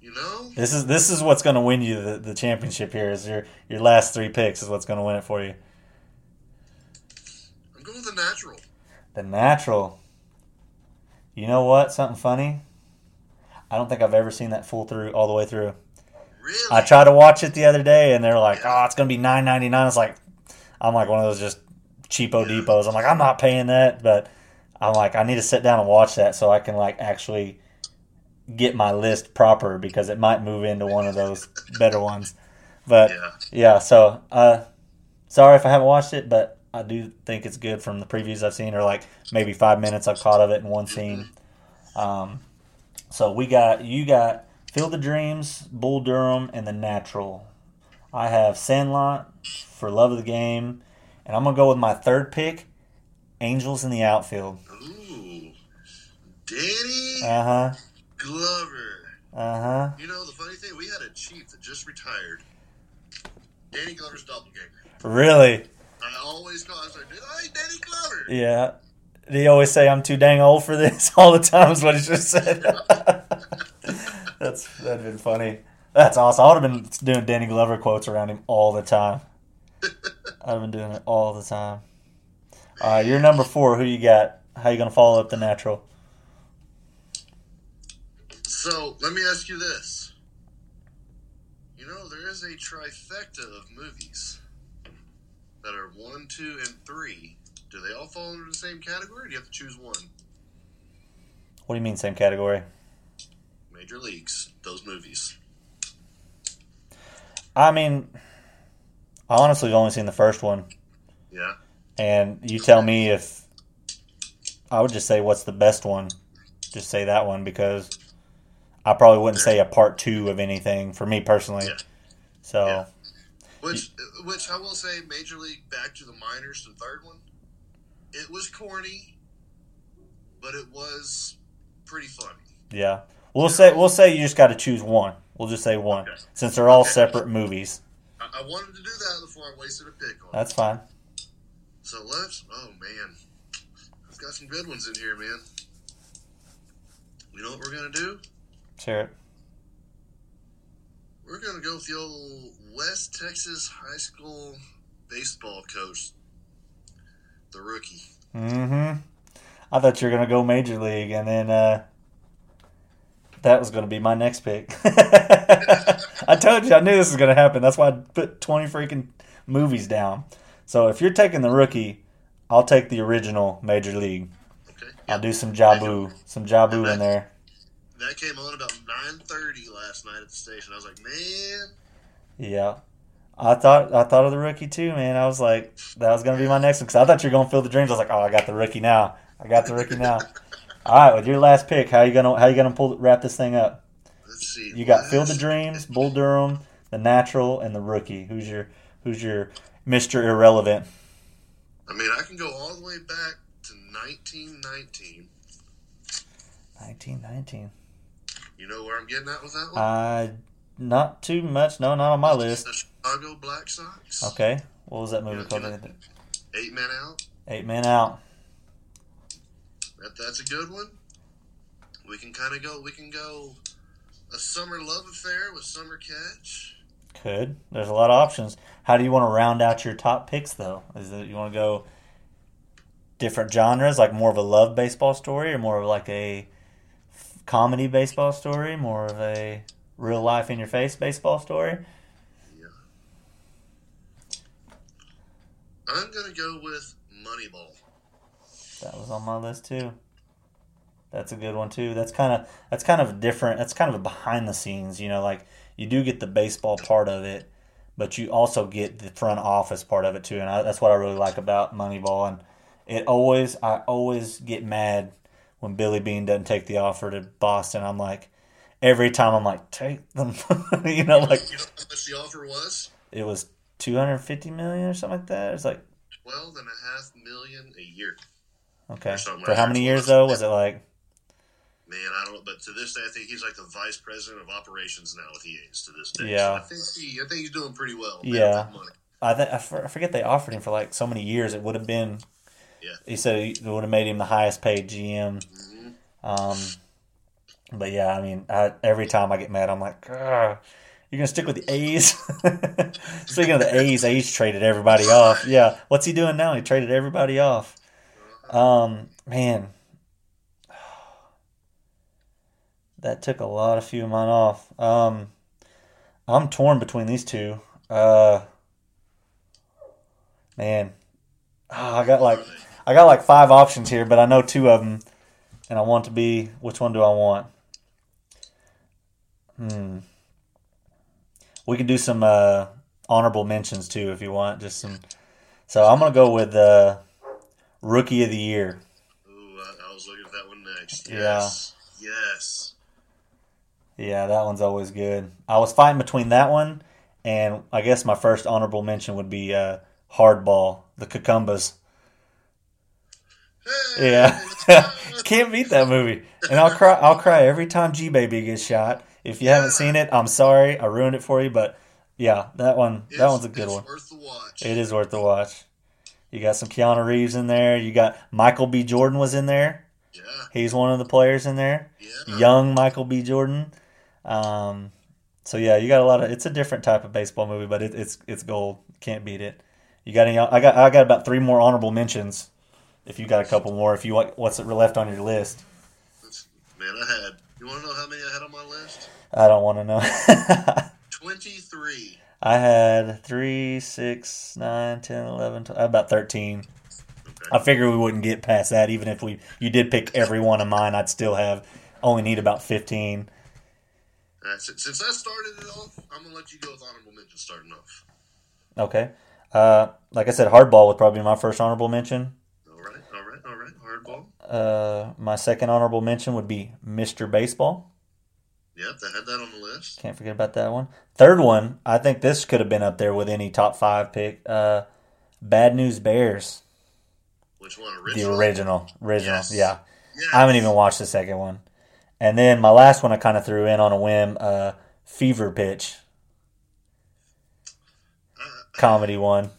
You know, This is this is what's going to win you the, the championship here. Is your your last three picks is what's going to win it for you. I'm going with the natural. The natural. You know what? Something funny. I don't think I've ever seen that full through all the way through. Really? I tried to watch it the other day, and they're like, "Oh, it's gonna be nine ninety nine. It's like, I'm like one of those just cheapo depots. I'm like, I'm not paying that, but I'm like, I need to sit down and watch that so I can like actually get my list proper because it might move into one of those better ones. But yeah. yeah, so uh, sorry if I haven't watched it, but I do think it's good from the previews I've seen, or like maybe five minutes I've caught of it in one scene. Um, so we got you got Field of Dreams, Bull Durham, and The Natural. I have Sandlot for Love of the Game, and I'm gonna go with my third pick, Angels in the Outfield. Ooh. Danny Uh huh. Glover. Uh huh. You know, the funny thing, we had a chief that just retired. Danny Glover's doppelganger. Really? I always call. I was like, "Hey, Danny Glover." Yeah. You always say I'm too dang old for this? All the time is what he just said. That's that'd been funny. That's awesome. I would have been doing Danny Glover quotes around him all the time. I've been doing it all the time. All right, you're number four. Who you got? How you gonna follow up the natural? So let me ask you this. You know, there is a trifecta of movies that are one, two, and three. Do they all fall under the same category? Or do you have to choose one? What do you mean same category? Major Leagues, those movies. I mean, I honestly have only seen the first one, Yeah. and you tell me if I would just say what's the best one. Just say that one because I probably wouldn't say a part two of anything for me personally. Yeah. So Yeah. Which, which I will say, Major League Back to the Minors, the third one, it was corny, but it was pretty funny. yeah, we'll say we'll say you just got to choose one. We'll just say one Okay. since they're all Okay. separate movies. I, I wanted to do that before I wasted a pick on. That's fine. So let's. Oh man, I've got some good ones in here, man. You know what we're gonna do? Share it. We're gonna go with the old West Texas high school baseball coach, the rookie. Mm-hmm. I thought you were gonna go major league, and then uh, that was gonna be my next pick. I told you I knew this was gonna happen. That's why I put twenty freaking movies down. So if you're taking the rookie, I'll take the original major league. Okay. I'll do some Jobu, some Jobu in there. That came on about nine thirty last night at the station. I was like, man, Yeah. I thought I thought of the rookie too, man. I was like, that was gonna be my next one because I thought you were gonna fill the dreams. I was like, oh, I got the rookie now. I got the rookie now. All right, with your last pick, how you gonna how you gonna pull wrap this thing up? let's see. You got Field of Dreams, Bull Durham, the Natural, and the Rookie. Who's your Who's your Mister Irrelevant? I mean, I can go all the way back to nineteen nineteen. Nineteen nineteen. You know where I'm getting at with that one? Uh, not too much. No, not on my list. The Chicago Black Sox. Okay, what was that movie Yeah, called? Eight men out. Eight Men Out. That, that's a good one. We can kind of go. We can go a summer love affair with summer catch. Could. There's a lot of options. How do you want to round out your top picks, though? Is it you want to go different genres, like more of a love baseball story, or more of like a comedy baseball story, more of a real life in your face baseball story? Yeah. I'm gonna go with Moneyball. That was on my list too. That's a good one too. That's kind of that's kind of different. That's kind of a behind the scenes. You know, like you do get the baseball part of it, but you also get the front office part of it too. And I, that's what I really like about Moneyball. And it always, I always get mad when Billy Beane doesn't take the offer to Boston. I'm like, every time I'm like, take them. you know, like You know how much the offer was? it was 250 million or something like that. It's like 12 and a half million a year. Okay for like how many years though? Was it like Man, I don't know, but to this day, I think he's like the vice president of operations now with the A's. To this day, Yeah. So I think he, I think he's doing pretty well. Yeah. I think I forget they offered him for like so many years. It would have been. Yeah. He said it would have made him the highest paid GM. hmm Um, but yeah, I mean, I, every time I get mad, I'm like, "Ugh, you're gonna stick with the A's. Speaking of the A's, A's traded everybody off. Yeah, what's he doing now? He traded everybody off. Um, man, that took a lot of few of mine off. Um, I'm torn between these two. Uh, man, Ah, I got like I got like five options here, but I know two of them, and I want to be which one do I want? Hmm. We can do some uh, honorable mentions too if you want. Just some. So I'm gonna go with uh, rookie of the year. Ooh, I, I was looking at that one next. Yeah. Yes. Yes. Yeah, that one's always good. I was fighting between that one and I guess my first honorable mention would be uh, Hardball, the Kekambas. Hey, Yeah, can't beat that movie. And I'll cry. I'll cry every time G Baby gets shot. If you haven't seen it, I'm sorry, I ruined it for you. But yeah, that one. That one's a good it's one. Worth the watch. It is worth the watch. You got some Keanu Reeves in there. You got Michael B. Jordan was in there. Yeah. He's one of the players in there. Yeah. young Michael B. Jordan. Um, so yeah, you got a lot of. It's a different type of baseball movie, but it, it's it's gold. Can't beat it. You got any? I got I got about three more honorable mentions. If you got a couple more, if you want, what's left on your list? Man, I had. You want to know how many I had on my list? I don't want to know. Twenty-three. I had three, six, nine, ten, eleven, twelve, about thirteen. I figure we wouldn't get past that, even if we you did pick every one of mine. I'd still have only need about fifteen. Uh, since, since I started it off, I'm gonna let you go with honorable mention starting off. Okay. Uh, like I said, hardball would probably be my first honorable mention. All right. All right. All right. Hardball. Uh, my second honorable mention would be Mr. Baseball. Yep, I had that on the list. Can't forget about that one. Third one, I think this could have been up there with any top five pick. Uh, Bad News Bears, Which one? the Original. original, original. Yes. Yeah, Yeah. I haven't even watched the second one. And then my last one, I kind of threw in on a whim. Uh, Fever Pitch Uh, comedy one.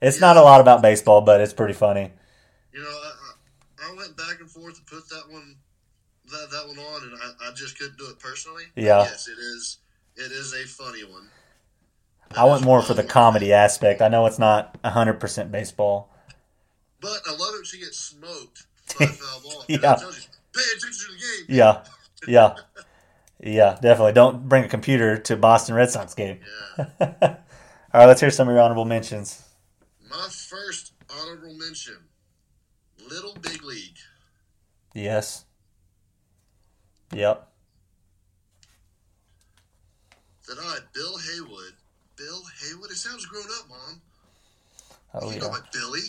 It's not a lot about baseball, but it's pretty funny. you know, I, I, I went back and forth to put that one, that that one on, and I, I just couldn't do it personally. Yeah. Yes, it is. It is a funny one. I went more for the comedy aspect. I know it's not hundred percent baseball. But I love it. She gets smoked by foul ball. Yeah. You, pay attention to the game. Yeah, yeah, yeah. Definitely. Don't bring a computer to Boston Red Sox game. Yeah. All right, let's hear some of your honorable mentions. My first honorable mention: Little Big League. Yes. Yep. That I, Bill Heywood. Bill Heywood. It sounds grown up, Mom. Oh you yeah. know Billy.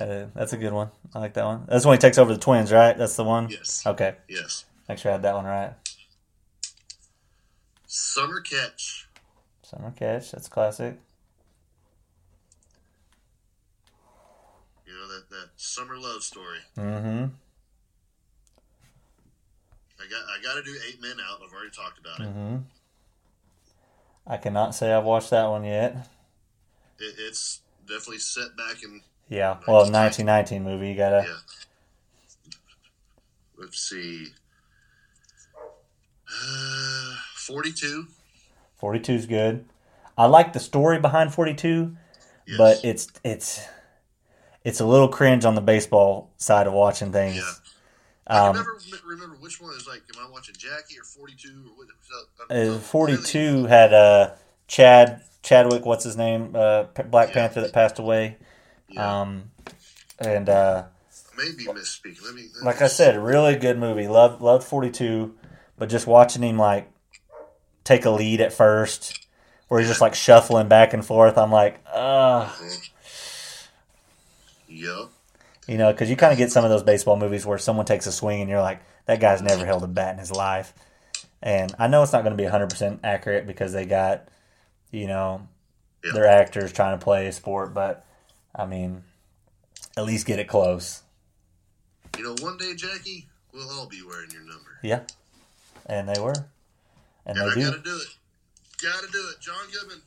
Uh, that's a good one. I like that one. That's when he takes over the Twins, right? That's the one. Yes. Okay. Yes. Make sure I had that one right. Summer Catch. Summer Catch. That's classic. You know that that summer love story. Mm-hmm. I got I got to do Eight Men Out. I've already talked about it. Mm-hmm. I cannot say I've watched that one yet. it. It's definitely set back in. Yeah. Well, 1919 movie. You gotta. Yeah. Let's see. Uh, Forty-two. 42 is good. I like the story behind 42, Yes. but it's it's it's a little cringe on the baseball side of watching things. yeah. I Um, can never remember which one is like. Am I watching Jackie or Forty-two or what? uh, 42 had uh, Chad Chadwick, what's his name, uh, Black Yeah. Panther that passed away, Yeah. um, and uh, maybe misspeaking. Let me. Let like me I said, really good movie. Loved loved Forty Two, but just watching him like take a lead at first, where he's just like shuffling back and forth. I'm like, uh Yup. You know, because you kind of get some of those baseball movies where someone takes a swing and you're like, that guy's never held a bat in his life. And I know it's not going to be 100% accurate because they got, you know, Yeah. their actors trying to play a sport, but I mean, at least get it close. You know, one day, Jackie, we'll all be wearing your number. Yeah. And they were. And And I they do. gotta do it. Gotta do it. John Goodman,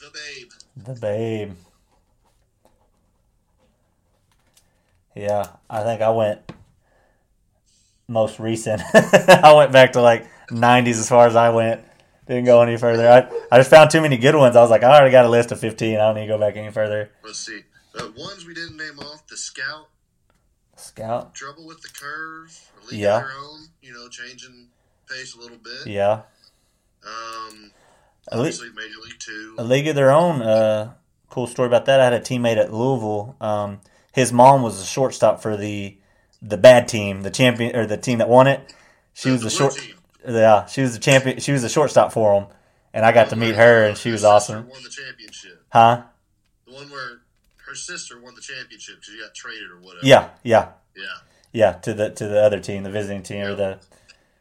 the babe. The babe. Yeah, I think I went most recent. I went back to like 90s as far as I went. Didn't go any further. I, I just found too many good ones. I was like, I already got a list of 15. I don't need to go back any further. Let's see. The ones we didn't name off: the Scout, Scout. Trouble with the Curve, Yeah. Their Own. You know, changing pace a little bit. Yeah. Um, obviously Major League Two. a League of Their Own. Uh, cool story about that. I had a teammate at Louisville. Um, his mom was a shortstop for the the bad team, the champion or the team that won it. She was the short. team. Yeah, she was the champion. She was the shortstop for him, and I got to meet her, and she was awesome. Won the championship. Huh? The one where her sister won the championship because she got traded or whatever. Yeah, yeah, Yeah. yeah. To the to the other team, the visiting team, or the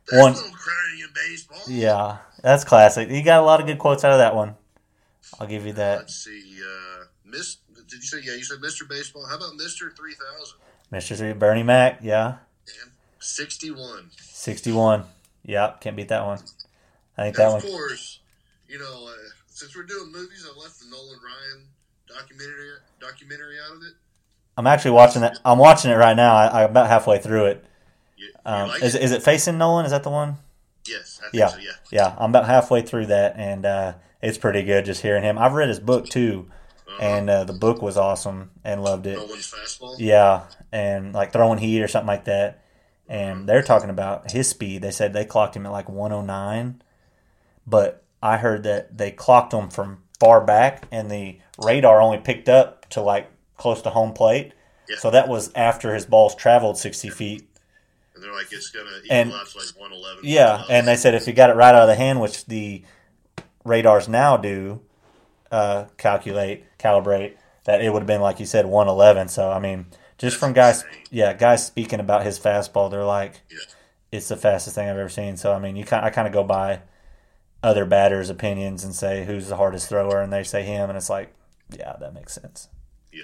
There's One- no crying in baseball. yeah. That's classic. You got a lot of good quotes out of that one. I'll give you that, Let's see. Uh, Miss, did you say? Yeah, you said Mr. Baseball. How about Mr. Three Thousand? Mister Three, Bernie Mac. Yeah, Sixty-one. sixty-one. Yeah, can't beat that one. I think And that of one. Of course, you know, uh, since we're doing movies, I left the Nolan Ryan documentary documentary out of it. I'm actually watching that. I'm watching it right now. I, I'm about halfway through it. You, you Um, like is it? is it facing Nolan? Is that the one? Yes, I think Yeah. so. Yeah. Yeah, I'm about halfway through that, and uh, it's pretty good just hearing him. I've read his book too, Uh-huh. and uh, the book was awesome and loved it. Nolan's fastball. Yeah, and like throwing heat or something like that. And they're talking about his speed. They said they clocked him at like 109, but I heard that they clocked him from far back, and the radar only picked up to like close to home plate. Yeah. So that was after his balls traveled 60 feet. And they're like, it's gonna equal And- to like one eleven. Yeah, and they said if you got it right out of the hand, which the radars now do, uh, calculate, calibrate, that it would have been like you said, one eleven. So I mean, just That's from guys, insane. yeah, guys speaking about his fastball, they're like, Yeah. it's the fastest thing I've ever seen. So I mean, you kind, I kind of go by other batters' opinions and say who's the hardest thrower, and they say him, and it's like, yeah, that makes sense. Yeah.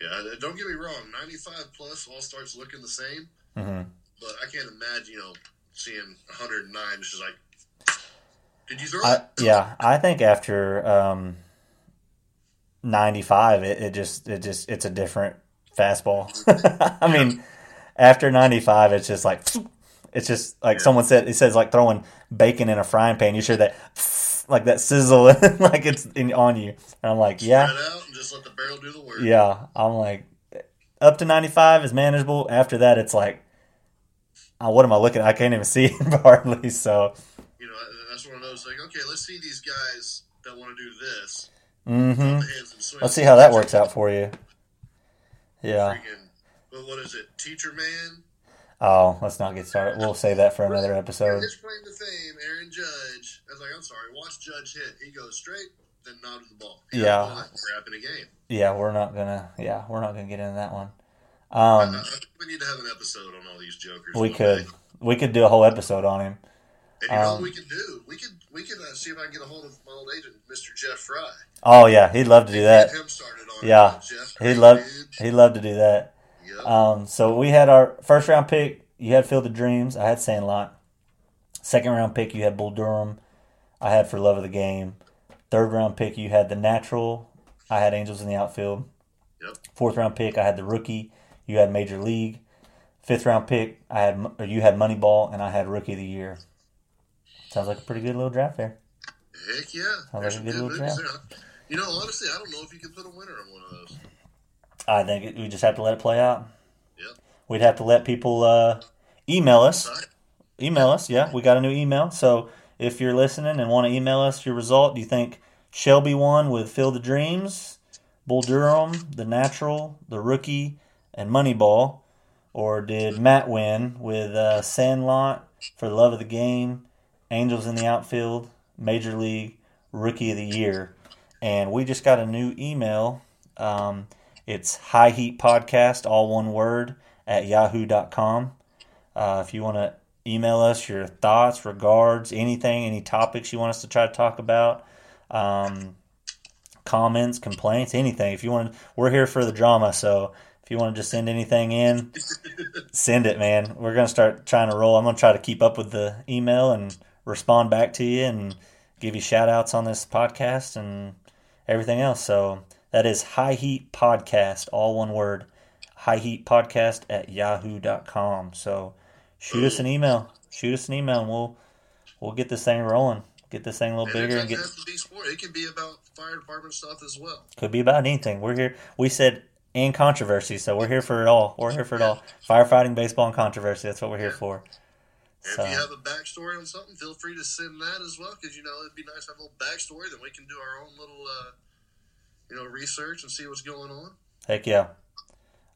Yeah. uh, Don't get me wrong. Ninety-five plus all starts looking the same, hmm but I can't imagine you know seeing 109 just like. Did you throw I, it? yeah, I think after um, ninety five, it, it just it just it's a different fastball. I mean, after ninety five, it's just like it's just like Yeah. someone said. It says like throwing bacon in a frying pan. You sure that like that sizzle like it's in, on you. And I'm like, yeah, Spread and just let the barrel do the work. yeah. I'm like, up to ninety five is manageable. After that, it's like. Uh, what am I looking at? I can't even see hardly. So, and that's one of those like, okay, let's see these guys that want to do this. hmm Put the hands and swing. Let's see how that works out for you. Yeah. Freaking, well, what is it? Teacher man. Oh, let's not get started. We'll save that for another episode. His claim to fame, Aaron Judge. I was like, I'm sorry, watch Judge hit. He goes straight, then nodded the ball. He Yeah. crap in a game. Yeah, we're not gonna. Yeah, we're not gonna get into that one. Um, we need to have an episode on all these jokers. we could. day. We could do a whole episode on him. And you know um, what we could do? We could we can uh, see if I can get a hold of my old agent, Mr. Jeff Fry. Oh yeah, he'd love to do that. Get him started on. Yeah. Jeff, He'd love. He'd love to do that. Yep. Um, so we had our first round pick. You had Field of Dreams. I had Sandlot. Second round pick, you had Bull Durham. I had For Love of the Game. Third round pick, you had The Natural. I had Angels in the outfield. Yep. Fourth round pick, I had the rookie. You had Major League. Fifth round pick, I had you had Moneyball, and I had Rookie of the Year. Sounds like a pretty good little draft there. Heck yeah. like There's a good good little draft. there. You know, honestly, I don't know if you can put a winner on one of those. I think we just have to let it play out. Yep. We'd have to let people uh, email us. Sorry. Email us. Yeah, we got a new email. So if you're listening and want to email us your result, do you think Shelby won with Field of Dreams, Bull Durham, The Natural, The Rookie, and Moneyball, or did Matt win with uh, Sandlot for the love of the game, Angels in the outfield, Major League Rookie of the Year, and we just got a new email. Um, it's High Heat Podcast, all one word, at yahoo.com. Uh, if you want to email us your thoughts, regards, anything, any topics you want us to try to talk about, um, comments, complaints, anything. If you want, we're here for the drama. So if you want to just send anything in, send it, man. We're gonna start trying to roll. I'm gonna try to keep up with the email and respond back to you and give you shout outs on this podcast and everything else. So that is High Heat Podcast, all one word. High Heat Podcast at yahoo.com. So shoot us an email. Shoot us an email and we'll we'll get this thing rolling. Get this thing a little And bigger and get have to be sport. It can be about fire department stuff as well. could be about anything. We're here we said and controversy, so we're here for it all. We're here for it all. Firefighting, baseball, and controversy. That's what we're here for. If So you have a backstory on something, feel free to send that as well. Because you know it'd be nice to have a little backstory. Then we can do our own little, uh, you know, research and see what's going on. heck yeah.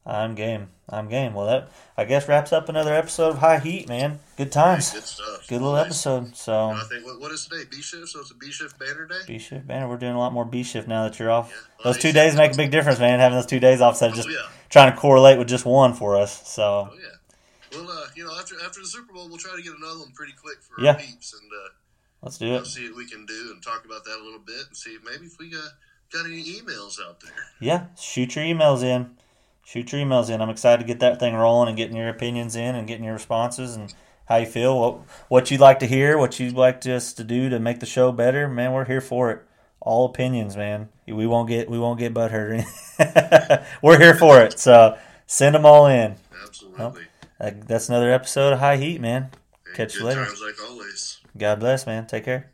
I'm game. I'm game. Well that I guess wraps up another episode of High Heat, man. Good times. Good stuff. Good little Nice. episode. So I think what, what is today? B shift. So it's a B shift banner day. B shift banner. We're doing a lot more B shift now that you're off. Yeah. Those two days make a big difference, man. Having those two days off instead of just oh yeah. trying to correlate with just one for us. So Oh yeah. Well, uh, you know, after after the Super Bowl, we'll try to get another one pretty quick for Yeah. our peeps and uh, let's do it. see what we can do and talk about that a little bit and see if maybe if we got got any emails out there. Yeah, shoot your emails in. Shoot your emails in. I'm excited to get that thing rolling and getting your opinions in and getting your responses and how you feel, what what you'd like to hear, what you'd like us to do to make the show better. Man, we're here for it. All opinions, man. We won't get we won't get butthurt. we're here for it. So send them all in. Absolutely. Uh, That's another episode of High Heat, man. Catch you later. Times like always. God bless, man. Take care.